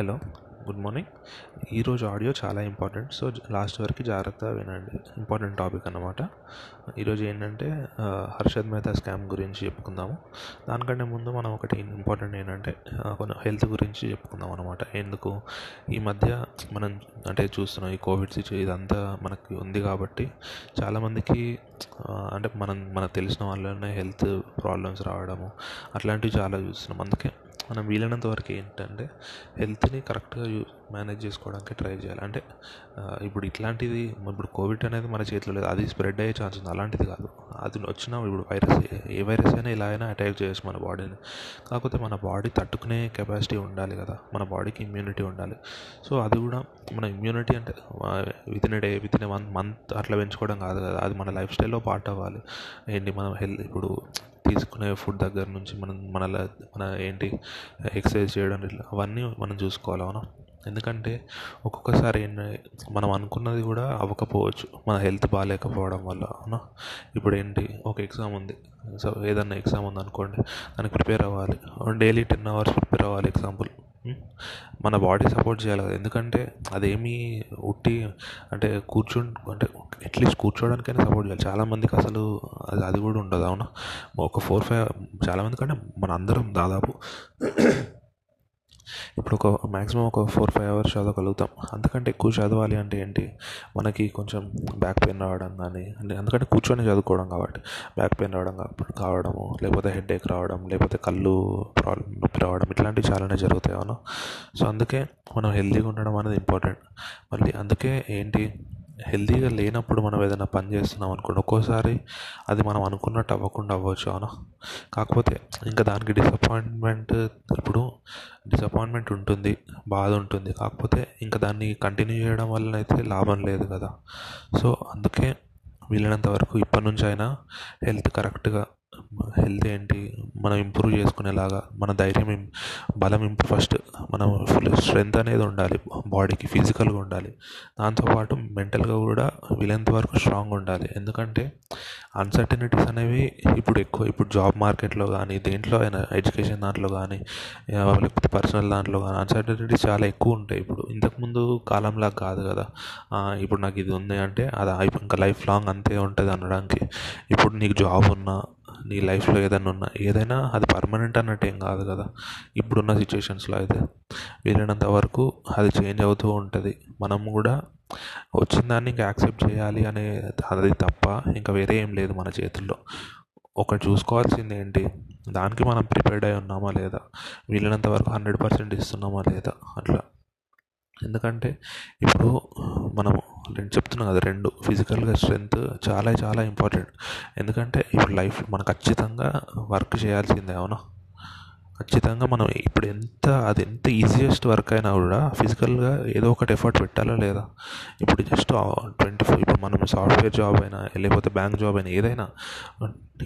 Hello good morning. ఈరోజు audio చాలా important so last వరకు జాగ్రత్తగా వినండి. ఇంపార్టెంట్ టాపిక్ అన్నమాట. ఈరోజు ఏంటంటే హర్షద్ మెహతా స్కామ్ గురించి చెప్పుకుందాము. దానికంటే ముందు మనం ఒకటి ఇంపార్టెంట్ ఏంటంటే కొన్ని హెల్త్ గురించి చెప్పుకుందాం అనమాట ఎందుకు? ఈ మధ్య మనం అంటే చూస్తున్నాం ఈ కోవిడ్ సిచ్యువేషన్ ఇదంతా మనకి ఉంది కాబట్టి చాలామందికి అంటే మనం మనకు తెలిసిన వాళ్ళనే హెల్త్ ప్రాబ్లమ్స్ రావడము అట్లాంటివి చాలా చూస్తున్నాం. అందుకే మనం వీలైనంత వరకు ఏంటంటే హెల్త్ని కరెక్ట్గా మేనేజ్ చేసుకోవడానికి ట్రై చేయాలి. అంటే ఇప్పుడు ఇట్లాంటిది ఇప్పుడు కోవిడ్ అనేది మన చేతిలో లేదు. అది స్ప్రెడ్ అయ్యే ఛాన్స్ ఉంది. అలాంటిది కాదు. అది వచ్చిన ఇప్పుడు వైరస్ ఏ వైరస్ అయినా ఇలా అయినా అటాక్ చేయొచ్చు మన బాడీని. కాకపోతే మన బాడీ తట్టుకునే కెపాసిటీ ఉండాలి కదా. మన బాడీకి ఇమ్యూనిటీ ఉండాలి. సో అది కూడా మన ఇమ్యూనిటీ అంటే within day within one month అట్లా పెంచుకోవడం కాదు కదా. అది మన లైఫ్ స్టైల్లో పార్ట్ అవ్వాలి. ఏంటి? మనం హెల్త్ ఇప్పుడు తీసుకునే ఫుడ్ దగ్గర నుంచి మనం మన మన ఏంటి ఎక్సర్సైజ్ చేయడం ఇట్లా అవన్నీ మనం చూసుకోవాలి అవునా? ఎందుకంటే ఒక్కొక్కసారి ఏంటి మనం అనుకున్నది కూడా అవ్వకపోవచ్చు మన హెల్త్ బాగాలేకపోవడం వల్ల అవునా? ఇప్పుడు ఏంటి ఒక ఎగ్జామ్ ఉంది సో ఏదన్నా ఎగ్జామ్ ఉంది అనుకోండి దానికి ప్రిపేర్ అవ్వాలి డైలీ టెన్ అవర్స్ ప్రిపేర్ అవ్వాలి ఎగ్జాంపుల్. మన బాడీ సపోర్ట్ చేయాలి కదా. ఎందుకంటే అదేమి ఉట్టి అంటే కూర్చో అంటే అట్లీస్ట్ కూర్చోడానికైనా సపోర్ట్ చేయాలి. చాలామందికి అసలు అది అది కూడా ఉండదు అవునా? ఒక ఫోర్ ఫైవ్ చాలామంది కంటే మన అందరం దాదాపు ఇప్పుడు ఒక మ్యాక్సిమం ఒక ఫోర్ ఫైవ్ అవర్స్ చదవగలుగుతాం. అంతకంటే ఎక్కువ చదవాలి అంటే ఏంటి? మనకి కొంచెం బ్యాక్ పెయిన్ రావడం కానీ అంటే అందుకంటే కూర్చొని చదువుకోవడం కాబట్టి. బ్యాక్ పెయిన్ రావడం కావడము లేకపోతే హెడేక్ రావడం లేకపోతే కళ్ళు ప్రాబ్లం నొప్పి రావడం ఇట్లాంటివి చాలానే జరుగుతాయి అవును. సో అందుకే మనం హెల్తీగా ఉండడం అనేది ఇంపార్టెంట్ మళ్ళీ అందుకే ఏంటి? హెల్తీగా లేనప్పుడు మనం ఏదైనా పని చేస్తున్నాం అనుకోండి ఒక్కోసారి అది మనం అనుకున్నట్టు అవ్వకుండా అవ్వచ్చు అవునా? కాకపోతే ఇంకా దానికి డిసప్పాయింట్మెంట్ ఇప్పుడు డిసప్పాయింట్మెంట్ ఉంటుంది బాధ ఉంటుంది. కాకపోతే ఇంకా దాన్ని కంటిన్యూ చేయడం వల్ల అయితే లాభం లేదు కదా. సో అందుకే వీలైనంత వరకు ఇప్పటి నుంచి అయినా హెల్త్ కరెక్ట్గా హెల్త్ ఏంటి? మనం ఇంప్రూవ్ చేసుకునేలాగా మన ధైర్యం బలం ఇంప్రూవ్ ఫస్ట్ మనం ఫుల్ స్ట్రెంత్ అనేది ఉండాలి బాడీకి ఫిజికల్గా ఉండాలి. దాంతోపాటు మెంటల్గా కూడా వీలైనంత వరకు స్ట్రాంగ్ ఉండాలి. ఎందుకంటే అన్సర్టనిటీస్ అనేవి ఇప్పుడు ఎక్కువ ఇప్పుడు జాబ్ మార్కెట్లో కానీ దేంట్లో అయినా ఎడ్యుకేషన్ దాంట్లో కానీ లేకపోతే పర్సనల్ దాంట్లో కానీ అన్సర్టనిటీస్ చాలా ఎక్కువ ఉంటాయి ఇప్పుడు. ఇంతకుముందు కాలంలా కాదు కదా. ఇప్పుడు నాకు ఇది ఉంది అంటే అది ఇంకా లైఫ్ లాంగ్ అంతే ఉంటుంది అనడానికి. ఇప్పుడు నీకు జాబ్ ఉన్నా నీ లైఫ్లో ఏదైనా ఉన్నా ఏదైనా అది పర్మనెంట్ అన్నట్టు ఏం కాదు కదా. ఇప్పుడున్న సిచ్యువేషన్స్లో అయితే వీలైనంత వరకు అది చేంజ్ అవుతూ ఉంటుంది. మనం కూడా వచ్చిన దాన్ని ఇంకా యాక్సెప్ట్ చేయాలి అనే అది తప్ప ఇంకా వేరే ఏం లేదు మన చేతుల్లో. ఒకటి చూసుకోవాల్సింది ఏంటి? దానికి మనం ప్రిపేర్డ్ అయి ఉన్నామా లేదా? వీలైనంత వరకు హండ్రెడ్ పర్సెంట్ ఇస్తున్నామా లేదా? అట్లా. ఎందుకంటే ఇప్పుడు మనము నేను చెప్తున్నా కదా రెండు ఫిజికల్గా స్ట్రెంత్ చాలా చాలా ఇంపార్టెంట్. ఎందుకంటే ఇప్పుడు లైఫ్ మనం ఖచ్చితంగా వర్క్ చేయాల్సిందే అవునా? ఖచ్చితంగా మనం ఇప్పుడు ఎంత అది ఎంత ఈజియెస్ట్ వర్క్ అయినా కూడా ఫిజికల్గా ఏదో ఒకటి ఎఫర్ట్ పెట్టాలా లేదా? ఇప్పుడు జస్ట్ ట్వంటీ ఫోర్ ఇప్పుడు మనం సాఫ్ట్వేర్ జాబ్ అయినా లేకపోతే బ్యాంక్ జాబ్ అయినా ఏదైనా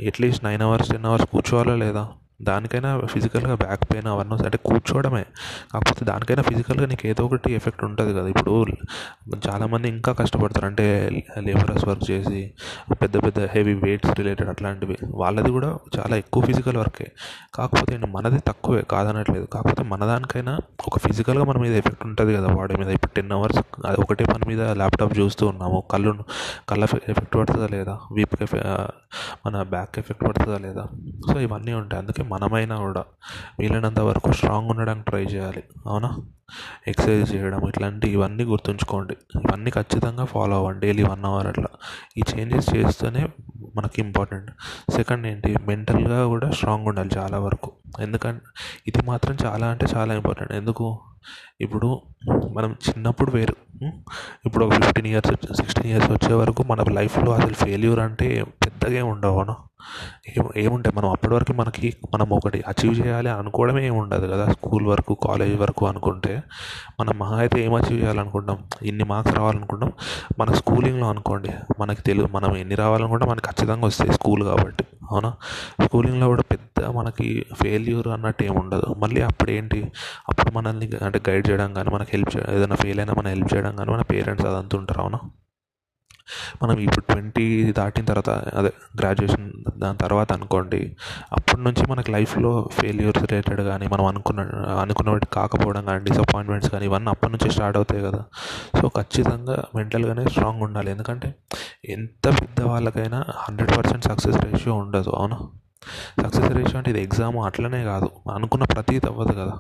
at least nine hours ten hours కూర్చోవాలా లేదా? దానికైనా ఫిజికల్గా బ్యాక్ పెయిన్ అవన్నీ అంటే కూర్చోవడమే. కాకపోతే దానికైనా ఫిజికల్గా నీకు ఏదో ఒకటి ఎఫెక్ట్ ఉంటుంది కదా. ఇప్పుడు చాలామంది ఇంకా కష్టపడతారు. అంటే లేబరర్స్ వర్క్ చేసి పెద్ద పెద్ద హెవీ వెయిట్స్ రిలేటెడ్ అట్లాంటివి. వాళ్ళది కూడా చాలా ఎక్కువ ఫిజికల్ వర్కే కాకపోతే మనది తక్కువే కాదనట్లేదు. కాకపోతే మన దానికైనా ఒక ఫిజికల్గా మన మీద ఎఫెక్ట్ ఉంటుంది కదా బాడీ మీద. ఇప్పుడు టెన్ అవర్స్ ఒకటే పని మీద ల్యాప్టాప్ చూస్తూ ఉన్నాము. కళ్ళు కళ్ళ ఎఫెక్ట్ పడుతుందా లేదా? వీప్కి మన బ్యాక్ ఎఫెక్ట్ పడుతుందా లేదా? సో ఇవన్నీ ఉంటాయి. అందుకే మనమైనా కూడా వీలైనంత వరకు స్ట్రాంగ్ ఉండడానికి ట్రై చేయాలి. అవునా? ఎక్సర్సైజ్ చేయడం ఇట్లాంటి ఇవన్నీ గుర్తుంచుకోండి. ఇవన్నీ ఖచ్చితంగా ఫాలో అవ్వండి. డైలీ వన్ అవర్ అట్లా. ఈ చేంజెస్ చేస్తేనే మనకి ఇంపార్టెంట్ సెకండ్ ఏంటి? మెంటల్గా కూడా స్ట్రాంగ్ ఉండాలి చాలా వరకు. ఎందుకంటే ఇది మాత్రం చాలా అంటే చాలా ఇంపార్టెంట్ ఎందుకు? ఇప్పుడు మనం చిన్నప్పుడు వేరు. ఇప్పుడు ఒక ఫిఫ్టీన్ ఇయర్స్ సిక్స్టీన్ ఇయర్స్ వచ్చే వరకు మన లైఫ్లో అసలు ఫెయిల్యూర్ అంటే పెద్దగా ఏమి ఉండవు ఏం ఏముంటాయి? మనం అప్పటి వరకు మనకి మనం ఒకటి అచీవ్ చేయాలి అనుకోవడమే ఏమి ఉండదు కదా. స్కూల్ వరకు కాలేజ్ వరకు అనుకుంటే మనం మహా అయితే ఏం అచీవ్ చేయాలనుకుంటాం ఇన్ని మార్క్స్ రావాలనుకుంటాం మన స్కూలింగ్లో అనుకోండి. మనకి తెలుగు మనం ఎన్ని రావాలనుకుంటే మనకి ఖచ్చితంగా వస్తాయి స్కూల్ కాబట్టి. అవునా? స్కూలింగ్లో కూడా పెద్ద మనకి ఫెయిల్యూర్ అన్నట్టు ఏమి ఉండదు. మళ్ళీ అప్పుడు ఏంటి అప్పుడు మనల్ని అంటే గైడ్ చేయడం కానీ మనకి హెల్ప్ చేయడం ఏదైనా ఫెయిల్ అయినా మనం హెల్ప్ చేయడం కానీ మన పేరెంట్స్ అదంతా ఉంటారు. అవునా? మనం ఇప్పుడు ట్వంటీ దాటిన తర్వాత అదే గ్రాడ్యుయేషన్ దాని తర్వాత అనుకోండి అప్పటి నుంచి మనకి లైఫ్లో ఫెయిల్యూర్స్ రిలేటెడ్ కానీ మనం అనుకున్న అనుకున్నట్టు కాకపోవడం కానీ డిసప్పాయింట్మెంట్స్ కానీ ఇవన్నీ అప్పటి నుంచి స్టార్ట్ అవుతాయి కదా. సో ఖచ్చితంగా మెంటల్గానే స్ట్రాంగ్ ఉండాలి. ఎందుకంటే ఎంత పెద్ద వాళ్ళకైనా హండ్రెడ్ పర్సెంట్ సక్సెస్ రేషియో ఉండదు అవును? సక్సెస్ రేషియో అంటే ఇది ఎగ్జామ్ అట్లనే కాదు. అనుకున్న ప్రతీది అవ్వదు కదా.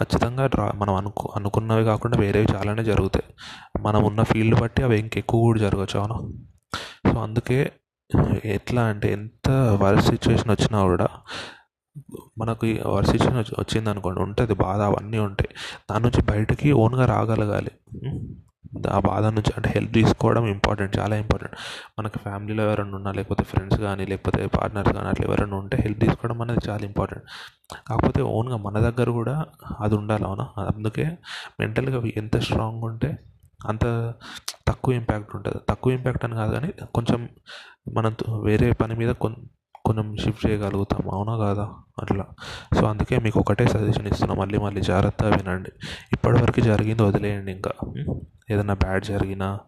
ఖచ్చితంగా డ్రా మనం అనుకు అనుకున్నవి కాకుండా వేరేవి చాలానే జరుగుతాయి. మనం ఉన్న ఫీల్డ్ బట్టి అవి ఇంకెక్కువ కూడా జరగచ్చు అవును? సో అందుకే ఎట్లా అంటే ఎంత వరస్ట్ సిచ్యువేషన్ వచ్చినా కూడా మనకు వరస్ట్ సిచ్యువేషన్ వచ్చి వచ్చింది అనుకోండి ఉంటుంది బాధ అవన్నీ ఉంటాయి. దాని నుంచి బయటకి ఓన్గా రాగలగాలి. ఆ బాధ నుంచి అంటే హెల్ప్ తీసుకోవడం ఇంపార్టెంట్ చాలా ఇంపార్టెంట్ మనకి ఫ్యామిలీలో ఎవరైనా ఉన్నా లేకపోతే ఫ్రెండ్స్ కానీ లేకపోతే పార్ట్నర్స్ కానీ అట్లా ఎవరైనా ఉంటే హెల్ప్ తీసుకోవడం అనేది చాలా ఇంపార్టెంట్ కాకపోతే ఓన్గా మన దగ్గర కూడా అది ఉండాలి అవునా? అందుకే మెంటల్గా ఎంత స్ట్రాంగ్ ఉంటే అంత తక్కువ ఇంపాక్ట్ ఉంటుంది. తక్కువ ఇంపాక్ట్ అని కాదు కానీ కొంచెం మనం వేరే పని మీద కొం కొంచెం షిఫ్ట్ చేయగలుగుతాం అవునా కాదా? అట్లా. సో అందుకే మీకు ఒకటే సజెషన్ ఇస్తున్నా. మళ్ళీ మళ్ళీ జాగ్రత్తగా వినండి. ఇప్పటివరకు జరిగింది వదిలేయండి ఇంకా. ఏదన్నా బ్యాడ్ జరిగినా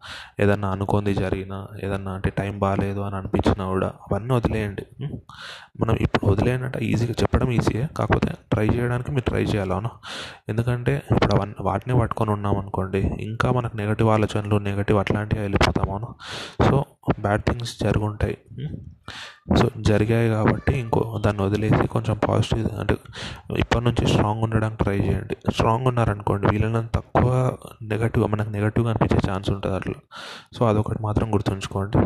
ఏదన్నా అనుకోంది జరిగినా ఏదన్నా అంటే టైం బాగాలేదు అని అనిపించినా కూడా అవన్నీ వదిలేయండి. మనం ఇప్పుడు వదిలేయండి అంటే ఈజీగా చెప్పడం ఈజీయే కాకపోతే ట్రై చేయడానికి మీరు ట్రై చేయాలి. అవునా? ఎందుకంటే ఇప్పుడు అవన్నీ వాటిని పట్టుకొని ఉన్నాం అనుకోండి ఇంకా మనకు నెగటివ్ ఆలోచనలు నెగటివ్ అట్లాంటివి వెళ్ళిపోతాం. అవునా? సో బ్యాడ్ థింగ్స్ జరుగుంటాయి. సో జరిగాయి కాబట్టి ఇంకో దాన్ని వదిలేసి కొంచెం పాజిటివ్ అంటే ఇప్పటి నుంచి స్ట్రాంగ్ ఉండడానికి ట్రై చేయండి. స్ట్రాంగ్ ఉన్నారనుకోండి వీళ్ళని తక్కువ నెగటివ్ మనకు నెగటివ్గా అనిపించే ఛాన్స్ ఉంటుంది అట్లా సో అదొకటి మాత్రం గుర్తుంచుకోండి.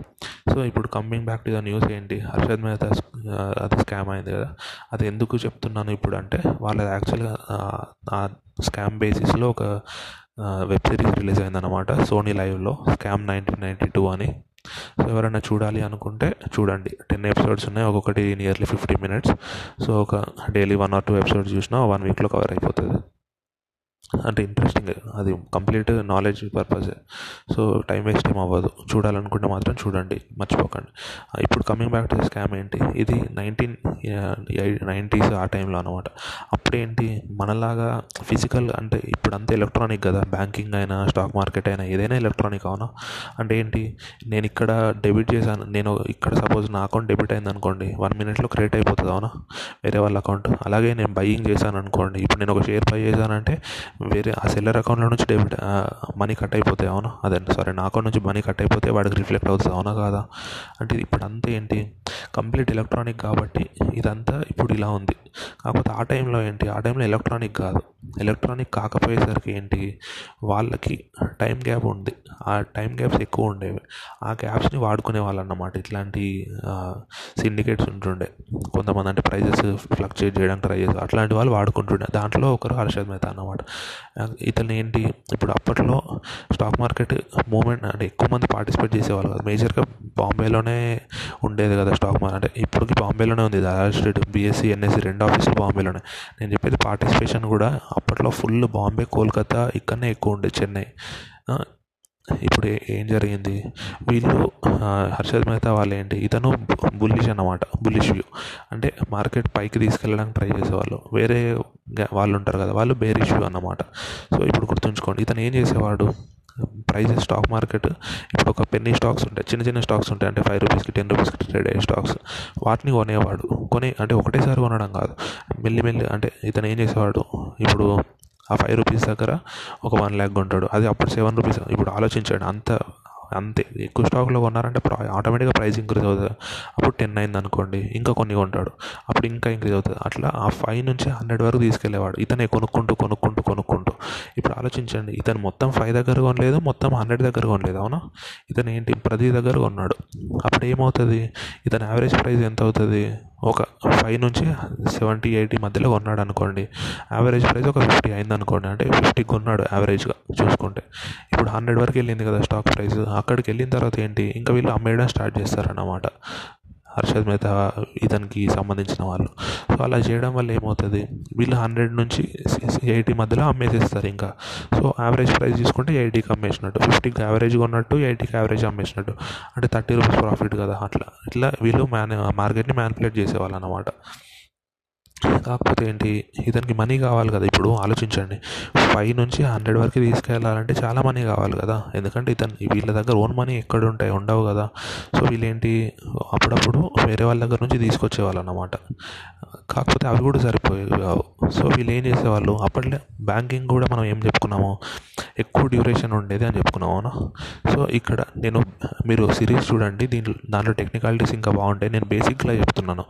సో ఇప్పుడు coming back to the news ఏంటి? హర్షద్ మెహతా అది స్కామ్ అయింది కదా. అది ఎందుకు చెప్తున్నాను ఇప్పుడు అంటే వాళ్ళది యాక్చువల్గా ఆ స్కామ్ బేసిస్లో ఒక వెబ్ సిరీస్ రిలీజ్ అయిందన్నమాట సోనీ లైవ్లో స్కామ్ నైన్టీన్ నైంటీ టూ అని. సో ఎవరైనా చూడాలి అనుకుంటే చూడండి. టెన్ ఎపిసోడ్స్ ఉన్నాయి ఒక్కొక్కటి నియర్లీ ఫిఫ్టీ మినిట్స్ సో ఒక daily one or two episodes చూసినా వన్ వీక్లో కవర్ అయిపోతుంది. అంటే ఇంట్రెస్టింగ్ అది complete knowledge purpose so time waste ఏం అవ్వదు. చూడాలనుకుంటే మాత్రం చూడండి మర్చిపోకండి. ఇప్పుడు కమింగ్ బ్యాక్ టు స్కామ్ ఏంటి? ఇది నైన్టీన్ నైంటీస్ ఆ టైంలో అనమాట అప్పుడేంటి? మనలాగా ఫిజికల్ అంటే ఇప్పుడు అంతా ఎలక్ట్రానిక్ కదా. బ్యాంకింగ్ అయినా స్టాక్ మార్కెట్ అయినా ఏదైనా ఎలక్ట్రానిక్ అవునా? అంటే ఏంటి? నేను ఇక్కడ డెబిట్ చేశాను. నేను ఇక్కడ సపోజ్ నా అకౌంట్ డెబిట్ అయింది అనుకోండి వన్ మినిట్లో క్రియేట్ అయిపోతుంది అవునా? వేరే వాళ్ళ అకౌంట్ అలాగే నేను బయ్యింగ్ చేశాను అనుకోండి ఇప్పుడు నేను ఒక షేర్ బై చేశానంటే వేరే ఆ సెల్లర్ అకౌంట్లో నుంచి డెబిట్ మనీ కట్ అయిపోతాయి అవునా? అదే సారీ నా అకౌంట్ నుంచి మనీ కట్ అయిపోతే వాడికి రిఫ్లెక్ట్ అవుతుంది అవునా కాదా? అంటే ఇప్పుడు అంతా ఏంటి? కంప్లీట్ ఎలక్ట్రానిక్ కాబట్టి ఇదంతా ఇప్పుడు ఇలా ఉంది. కాకపోతే ఆ టైంలో ఏంటి? ఆ టైంలో ఎలక్ట్రానిక్ కాదు. ఎలక్ట్రానిక్ కాకపోయేసరికి ఏంటి? వాళ్ళకి టైం గ్యాప్ ఉంది. ఆ టైం గ్యాప్స్ ఎక్కువ ఉండేవి. ఆ గ్యాప్స్ని వాడుకునే వాళ్ళు అన్నమాట ఇట్లాంటి సిండికేట్స్ ఉంటుండే. కొంతమంది అంటే ప్రైజెస్ ఫ్లక్చుయేట్ చేయడానికి ట్రై చేస్తారు. అట్లాంటి వాళ్ళు వాడుకుంటుండే. దాంట్లో ఒకరు హర్షద్ మెహతా అన్నమాట. ఇతను ఏంటి? ఇప్పుడు అప్పట్లో స్టాక్ మార్కెట్ మూమెంట్ అంటే ఎక్కువ మంది పార్టిసిపేట్ చేసేవాళ్ళు కదా. మేజర్గా బాంబేలోనే ఉండేది కదా స్టాక్ మార్కెట్ అంటే ఇప్పటికి బాంబేలోనే ఉంది. దాదాపు స్ట్రీట్ బీఎస్సీ ఎన్ఎస్సీ రెండు ఆఫీసులు బాంబేలోనే నేను చెప్పేది పార్టిసిపేషన్ కూడా అప్పట్లో ఫుల్ బాంబే కోల్కతా ఇక్కడనే ఎక్కువ ఉండే చెన్నై. ఇప్పుడు ఏం జరిగింది? వీళ్ళు హర్షద్ మెహతా వాళ్ళు ఏంటి? ఇతను బుల్లిష్ అన్నమాట. బుల్లిష్ వ్యూ అంటే మార్కెట్ పైకి తీసుకెళ్ళడానికి ట్రై చేసేవాళ్ళు. వేరే వాళ్ళు ఉంటారు కదా వాళ్ళు బేర్ ఇష్యూ అన్నమాట. సో ఇప్పుడు గుర్తుంచుకోండి ఇతను ఏం చేసేవాడు? ప్రైజెస్ స్టాక్ మార్కెట్ ఇప్పుడు ఒక పెన్నీ స్టాక్స్ ఉంటాయి చిన్న చిన్న స్టాక్స్ ఉంటాయి అంటే ఫైవ్ రూపీస్కి టెన్ రూపీస్కి ట్రేడ్ అయ్యే స్టాక్స్. వాటిని కొనేవాడు. కొనే అంటే ఒకటేసారి కొనడం కాదు. మెల్లి మెల్లి అంటే ఇతను ఏం చేసేవాడు? ఇప్పుడు ఆ ఫైవ్ రూపీస్ దగ్గర ఒక వన్ ల్యాక్ కొంటాడు. అది అప్పుడు సెవెన్ రూపీస్. ఇప్పుడు ఆలోచించాడు అంత అంతే. ఎక్కువ స్టాక్లో కొన్నారంటే ఆటోమేటిక్గా ప్రైస్ ఇంక్రీజ్ అవుతుంది. అప్పుడు టెన్ అయింది అనుకోండి ఇంకా కొన్ని కొంటాడు. అప్పుడు ఇంకా ఇంక్రీజ్ అవుతుంది. అట్లా ఆ ఫైవ్ నుంచి హండ్రెడ్ వరకు తీసుకెళ్ళేవాడు ఇతనే కొనుక్కుంటూ కొనుక్కుంటూ కొనుక్కుంటూ. ఇప్పుడు ఆలోచించండి. ఇతను మొత్తం ఫైవ్ దగ్గర కొనలేదు మొత్తం హండ్రెడ్ దగ్గర కొనలేదు అవునా? ఇతను ఏంటి? ప్రతి దగ్గర కొన్నాడు. అప్పుడు ఏమవుతుంది ఇతని యావరేజ్ ప్రైస్ ఎంత అవుతుంది? ఒక ఫైవ్ నుంచి సెవెంటీ ఎయిటీ మధ్యలో కొన్నాడు అనుకోండి యావరేజ్ ప్రైస్ ఒక ఫిఫ్టీ అయింది అనుకోండి అంటే ఫిఫ్టీ కొన్నాడు యావరేజ్గా చూసుకుంటే. ఇప్పుడు హండ్రెడ్ వరకు వెళ్ళింది కదా స్టాక్ ప్రైస్ అక్కడికి వెళ్ళిన తర్వాత ఏంటి ఇంకా వీళ్ళు అమ్మేయడం స్టార్ట్ చేస్తారన్నమాట. హర్షద్ మెహతా ఇతనికి సంబంధించిన వాళ్ళు. సో అలా చేయడం వల్ల ఏమవుతుంది? వీళ్ళు హండ్రెడ్ నుంచి ఎయిటీ మధ్యలో అమ్మేసేస్తారు ఇంకా. సో యావరేజ్ ప్రైస్ తీసుకుంటే ఎయిటీకి అమ్మేసినట్టు ఫిఫ్టీకి యావరేజ్ కొన్నట్టు ఎయిటీకి యావరేజ్ అమ్మేసినట్టు. అంటే థర్టీ రూపీస్ ప్రాఫిట్ కదా అట్లా. ఇట్లా వీళ్ళు మ్యాన్ మార్కెట్ని మ్యానిపులేట్ చేసేవాళ్ళు అనమాట కాకపోతే ఏంటి ఇతనికి మనీ కావాలి కదా ఇప్పుడు ఆలోచించండి. ఫైవ్ నుంచి హండ్రెడ్ వరకు తీసుకెళ్ళాలంటే చాలా మనీ కావాలి కదా. ఎందుకంటే ఇతను వీళ్ళ దగ్గర ఓన్ మనీ ఎక్కడ ఉంటాయి ఉండవు కదా. సో వీళ్ళేంటి అప్పుడప్పుడు వేరే వాళ్ళ దగ్గర నుంచి తీసుకొచ్చేవాళ్ళు అన్నమాట. కాకపోతే అవి కూడా సరిపోయేవి కావు. సో వీళ్ళు ఏం చేసేవాళ్ళు అప్పట్లో బ్యాంకింగ్ కూడా మనం ఏం చెప్పుకున్నాము ఎక్కువ డ్యూరేషన్ ఉండేది అని చెప్పుకున్నాము అవునా? సో ఇక్కడ నేను మీరు సిరీస్ చూడండి దీంట్లో దాంట్లో టెక్నికాలిటీస్ ఇంకా బాగుంటాయి. నేను బేసిక్గా చెప్తున్నాను.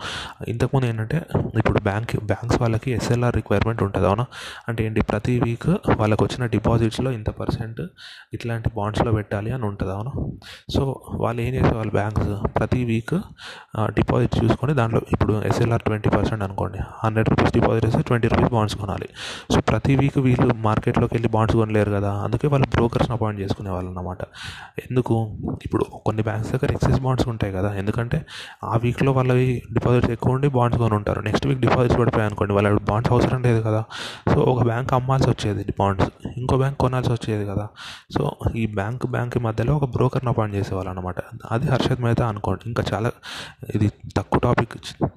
ఇంతకుముందు ఏంటంటే ఇప్పుడు బ్యాంక్ బ్యాంక్స్ వాళ్ళకి ఎస్ఎల్ఆర్ రిక్వైర్మెంట్ ఉంటుంది. అవునా? అంటే ఏంటి? ప్రతి వీక్ వాళ్ళకి వచ్చిన డిపాజిట్స్లో ఇంత పర్సెంట్ ఇట్లాంటి బాండ్స్లో పెట్టాలి అని ఉంటుంది. అవునా? సో వాళ్ళు ఏం చేసేవాళ్ళు బ్యాంక్స్ ప్రతి వీక్ డిపాజిట్ చూసుకొని దాంట్లో ఇప్పుడు ఎస్ఎల్ఆర్ ట్వంటీ పర్సెంట్ అనుకోండి. హండ్రెడ్ రూపీస్ డిపాజిట్ చేస్తే ట్వంటీ రూపీస్ బాండ్స్ కొనాలి. సో ప్రతి వీక్ వీళ్ళు మార్కెట్లోకి వెళ్ళి బాండ్స్ కొనలేరు కదా. అందుకే వాళ్ళు బ్రోకర్స్ని అపాయింట్ చేసుకునే వాళ్ళు అన్నమాట. ఎందుకు? ఇప్పుడు కొన్ని బ్యాంక్స్ దగ్గర ఎక్సెస్ బాండ్స్ ఉంటాయి కదా. ఎందుకంటే ఆ వీక్లో వాళ్ళవి డిపాజిట్స్ ఎక్కువ ఉండి బాండ్స్ కొని ఉంటారు నెక్స్ట్ వీక్ డిపాజిట్ ఇంట్రెస్ట్ పడిపోయాయి అనుకోండి వాళ్ళ బాండ్స్ అవసరం లేదు కదా. సో ఒక బ్యాంక్ అమ్మాల్సి వచ్చేది బాండ్స్ ఇంకో బ్యాంక్ కొనాల్సి వచ్చేది కదా. సో ఈ బ్యాంక్ బ్యాంక్ మధ్యలో ఒక బ్రోకర్ని అపాయింట్ చేసేవాళ్ళు అనమాట అది హర్షద్ మెహతా అనుకోండి. ఇంకా చాలా ఇది తక్కువ టాపిక్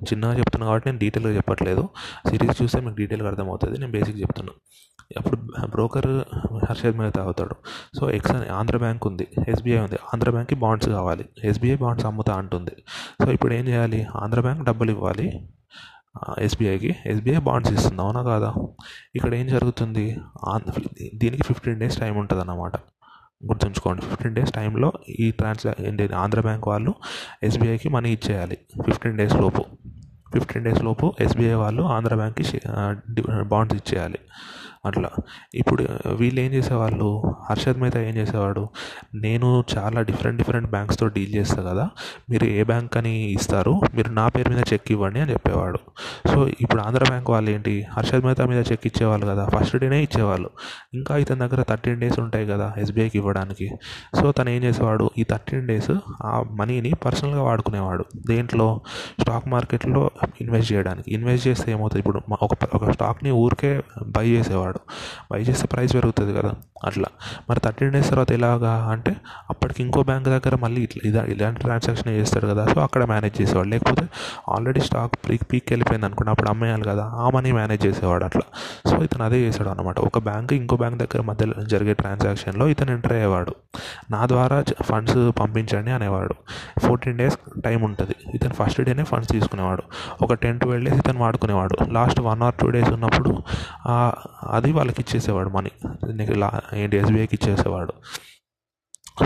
చిన్నగా చెప్తున్నాను కాబట్టి నేను డీటెయిల్గా చెప్పట్లేదు. సిరీస్ చూస్తే మీకు డీటెయిల్గా అర్థమవుతుంది. నేను బేసిక్ చెప్తున్నాను అప్పుడు బ్రోకర్ హర్షద్ మెహతా అవుతాడు. సో ఎక్స్ ఆంధ్ర బ్యాంక్ ఉంది ఎస్బీఐ ఉంది. ఆంధ్ర బ్యాంక్కి బాండ్స్ కావాలి. ఎస్బీఐ బాండ్స్ అమ్ముతా అంటుంది. సో ఇప్పుడు ఏం చేయాలి? ఆంధ్ర బ్యాంక్ డబ్బులు ఇవ్వాలి. ఎస్బీఐకి. ఎస్బీఐ బాండ్స్ ఇస్తుంది? అవునా కాదా? ఇక్కడ ఏం జరుగుతుంది? దీనికి ఫిఫ్టీన్ డేస్ టైం ఉంటుంది అన్నమాట గుర్తుంచుకోండి ఫిఫ్టీన్ డేస్ టైంలో ఈ ట్రాన్సా ఏంటి ఆంధ్ర బ్యాంక్ వాళ్ళు ఎస్బీఐకి మనీ ఇచ్చేయాలి. ఫిఫ్టీన్ డేస్ లోపు. ఫిఫ్టీన్ డేస్ లోపు ఎస్బీఐ వాళ్ళు ఆంధ్ర బ్యాంక్కి బాండ్స్ ఇచ్చేయాలి. అట్లా. ఇప్పుడు వీళ్ళు ఏం చేసేవాళ్ళు? హర్షద్ మేత ఏం చేసేవాడు? నేను చాలా డిఫరెంట్ డిఫరెంట్ బ్యాంక్స్తో డీల్ చేస్తాను కదా మీరు ఏ బ్యాంక్ అని ఇస్తారు మీరు నా పేరు మీద చెక్ ఇవ్వండి అని చెప్పేవాడు. సో ఇప్పుడు ఆంధ్ర బ్యాంక్ వాళ్ళు ఏంటి? హర్షద్ మెహతా మీద చెక్ ఇచ్చేవాళ్ళు కదా ఫస్ట్ డేనే ఇచ్చేవాళ్ళు. ఇంకా ఇతని దగ్గర థర్టీన్ డేస్ ఉంటాయి కదా ఎస్బీఐకి ఇవ్వడానికి. సో తను ఏం చేసేవాడు? ఈ థర్టీన్ డేస్ ఆ మనీని పర్సనల్గా వాడుకునేవాడు. దేంట్లో? స్టాక్ మార్కెట్లో ఇన్వెస్ట్ చేయడానికి. ఇన్వెస్ట్ చేస్తే ఏమవుతుంది? ఇప్పుడు ఒక ఒక స్టాక్ని ఊరికే బై చేసేవాడు. బై చేస్తే ప్రైస్ పెరుగుతుంది కదా? అట్లా. మరి థర్టీన్ డేస్ తర్వాత ఎలాగా అంటే అప్పటికి ఇంకో బ్యాంక్ దగ్గర మళ్ళీ ఇట్లా ఇలాంటి ట్రాన్సాక్షన్ చేస్తాడు కదా. సో అక్కడ మేనేజ్ చేసేవాడు. లేకపోతే ఆల్రెడీ స్టాక్ పీక్ పీక్ వెళ్ళిపోయింది అనుకోండి. అప్పుడు అమ్మేయాలి కదా. ఆ మనీ మేనేజ్ చేసేవాడు అట్లా. సో ఇతను అదే చేశాడు అనమాట ఒక బ్యాంక్ ఇంకో బ్యాంక్ దగ్గర మధ్యలో జరిగే ట్రాన్సాక్షన్లో ఇతను ఎంటర్ అయ్యేవాడు. నా ద్వారా ఫండ్స్ పంపించండి అనేవాడు. ఫోర్టీన్ డేస్ టైం ఉంటుంది. ఇతను ఫస్ట్ డేనే ఫండ్స్ తీసుకునేవాడు. ఒక టెన్ ట్వెల్వ్ డేస్ ఇతను వాడుకునేవాడు. Last one or two days ఉన్నప్పుడు అది వాళ్ళకి ఇచ్చేసేవాడు మనీ. లా ఏంటి ఎస్బీఐకి ఇచ్చేసేవాడు.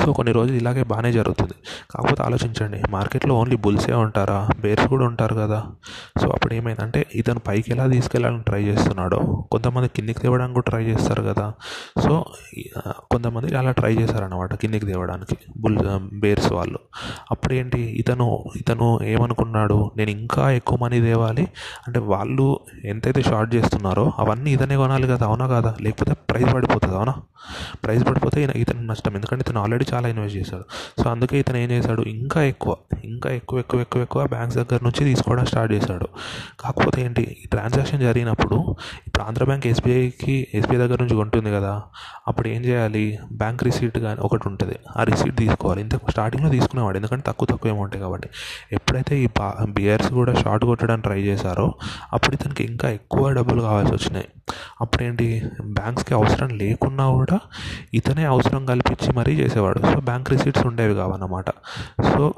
సో కొన్ని రోజులు ఇలాగే బాగానే జరుగుతుంది. కాకపోతే ఆలోచించండి మార్కెట్లో ఓన్లీ బుల్సే ఉంటారా? బేర్స్ కూడా ఉంటారు కదా. సో అప్పుడు ఏమైందంటే ఇతను పైకి ఎలా తీసుకెళ్ళాలని ట్రై చేస్తున్నాడో కొంతమంది కిందికి తేవడానికి కూడా ట్రై చేస్తారు కదా. సో కొంతమంది అలా ట్రై చేశారనమాట కిందికి తేవడానికి బుల్ బేర్స్ వాళ్ళు. అప్పుడు ఏంటి ఇతను ఇతను ఏమనుకున్నాడు? నేను ఇంకా ఎక్కువ మనీ తేవాలి? అంటే వాళ్ళు ఎంతైతే షార్ట్ చేస్తున్నారో అవన్నీ ఇతనే కొనాలి కదా అవునా కదా? లేకపోతే ప్రైస్ పడిపోతుంది అవునా? ప్రైస్ పడిపోతే ఇతను నష్టం. ఎందుకంటే ఇతను ఆల్రెడీ చాలా ఇన్వెస్ట్ చేశాడు. సో అందుకే ఇతను ఏం చేశాడు? ఇంకా ఎక్కువ ఇంకా ఎక్కువ ఎక్కువ ఎక్కువ ఎక్కువ బ్యాంక్స్ దగ్గర నుంచి తీసుకోవడం స్టార్ట్ చేశాడు. కాకపోతే ఏంటి? ఈ ట్రాన్సాక్షన్ జరిగినప్పుడు ఇప్పుడు ఆంధ్ర బ్యాంక్ ఎస్బీఐకి ఎస్బీఐ దగ్గర నుంచి కొంటుంది కదా అప్పుడు ఏం చేయాలి? బ్యాంక్ రిసీట్ కానీ ఒకటి ఉంటుంది. ఆ రిసీట్ తీసుకోవాలి. ఇంత స్టార్టింగ్లో తీసుకునేవాడు. ఎందుకంటే తక్కువ తక్కువ అమౌంట్ కాబట్టి. ఎప్పుడైతే ఈ బా బియర్స్ కూడా షార్ట్ కొట్టడానికి ట్రై చేశారో అప్పుడు ఇతనికి ఇంకా ఎక్కువ డబ్బులు కావాల్సి వచ్చినాయి. అప్పుడేంటి? బ్యాంక్స్కి అవసరం లేకున్నా కూడా ఇతనే అవసరం కల్పించి మరీ చేసేవాడు. సో బ్యాంక్ రిసీట్స్ ఉండేవి కావన్నమాట. సో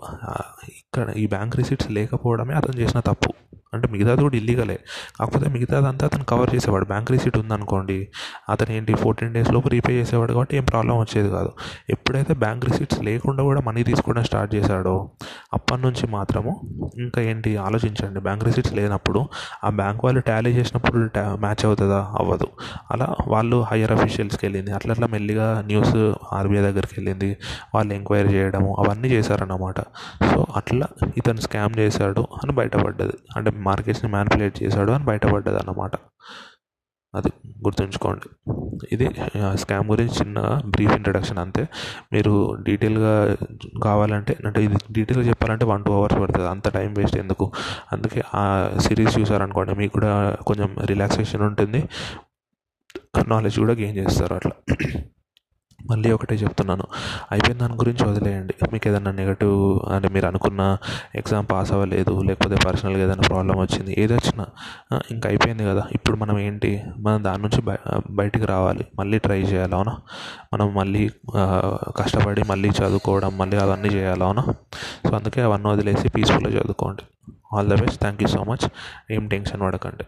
ఇక్కడ ఈ బ్యాంక్ రిసీట్స్ లేకపోవడమే అతను చేసిన తప్పు. అంటే మిగతాది కూడా ఇల్లీగలే కాకపోతే మిగతాదంతా అతను కవర్ చేసేవాడు. బ్యాంక్ రిసీట్ ఉందనుకోండి అతను ఏంటి ఫోర్టీన్ డేస్ లోపు రీపే చేసేవాడు కాబట్టి ఏం ప్రాబ్లం వచ్చేది కాదు. ఎప్పుడైతే బ్యాంక్ రిసీట్స్ లేకుండా కూడా మనీ తీసుకోవడం స్టార్ట్ చేశాడో అప్పటి నుంచి మాత్రము ఇంకా ఏంటి ఆలోచించండి. బ్యాంక్ రిసీట్స్ లేనప్పుడు ఆ బ్యాంక్ వాళ్ళు టాలీ చేసినప్పుడు మ్యాచ్ అవుతుందా? అవ్వదు. అలా వాళ్ళు హయ్యర్ అఫీషియల్స్కి వెళ్ళింది. అట్లా అట్లా మెల్లిగా న్యూస్ ఆర్బీఐ దగ్గరికి వెళ్ళింది. వాళ్ళు ఎంక్వైరీ చేయడము అవన్నీ చేశారన్నమాట. సో అట్లా ఇతను స్కామ్ చేశాడు అని బయటపడ్డది. అంటే మార్కెట్స్ని మ్యానిపులేట్ చేశాడు అని బయటపడ్డది అన్నమాట అది గుర్తుంచుకోండి. ఇది స్కామ్ గురించి చిన్న బ్రీఫ్ ఇంట్రడక్షన్ అంతే. మీరు డీటెయిల్గా కావాలంటే అంటే ఇది డీటెయిల్గా చెప్పాలంటే వన్ టూ అవర్స్ పడుతుంది. అంత టైం వేస్ట్ ఎందుకు? అందుకే ఆ సిరీస్ చూసారనుకోండి మీకు కూడా కొంచెం రిలాక్సేషన్ ఉంటుంది. నాలెడ్జ్ కూడా గెయిన్ చేస్తారు అట్లా. మళ్ళీ ఒకటే చెప్తున్నాను. అయిపోయిన దాని గురించి వదిలేయండి. మీకు ఏదైనా నెగటివ్ అంటే మీరు అనుకున్న ఎగ్జామ్ పాస్ అవ్వలేదు లేకపోతే పర్సనల్గా ఏదైనా ప్రాబ్లం వచ్చింది ఏది వచ్చినా ఇంకా అయిపోయింది కదా. ఇప్పుడు మనం ఏంటి? మనం దాని నుంచి బయ బయటికి రావాలి. మళ్ళీ ట్రై చేయాలి అవునా? మనం మళ్ళీ కష్టపడి మళ్ళీ చదువుకోవడం మళ్ళీ అవన్నీ చేయాలి అవునా? సో అందుకే అవన్నీ వదిలేసి పీస్ఫుల్గా చదువుకోండి. All the best thank you so much ఏం టెన్షన్ పడకండి.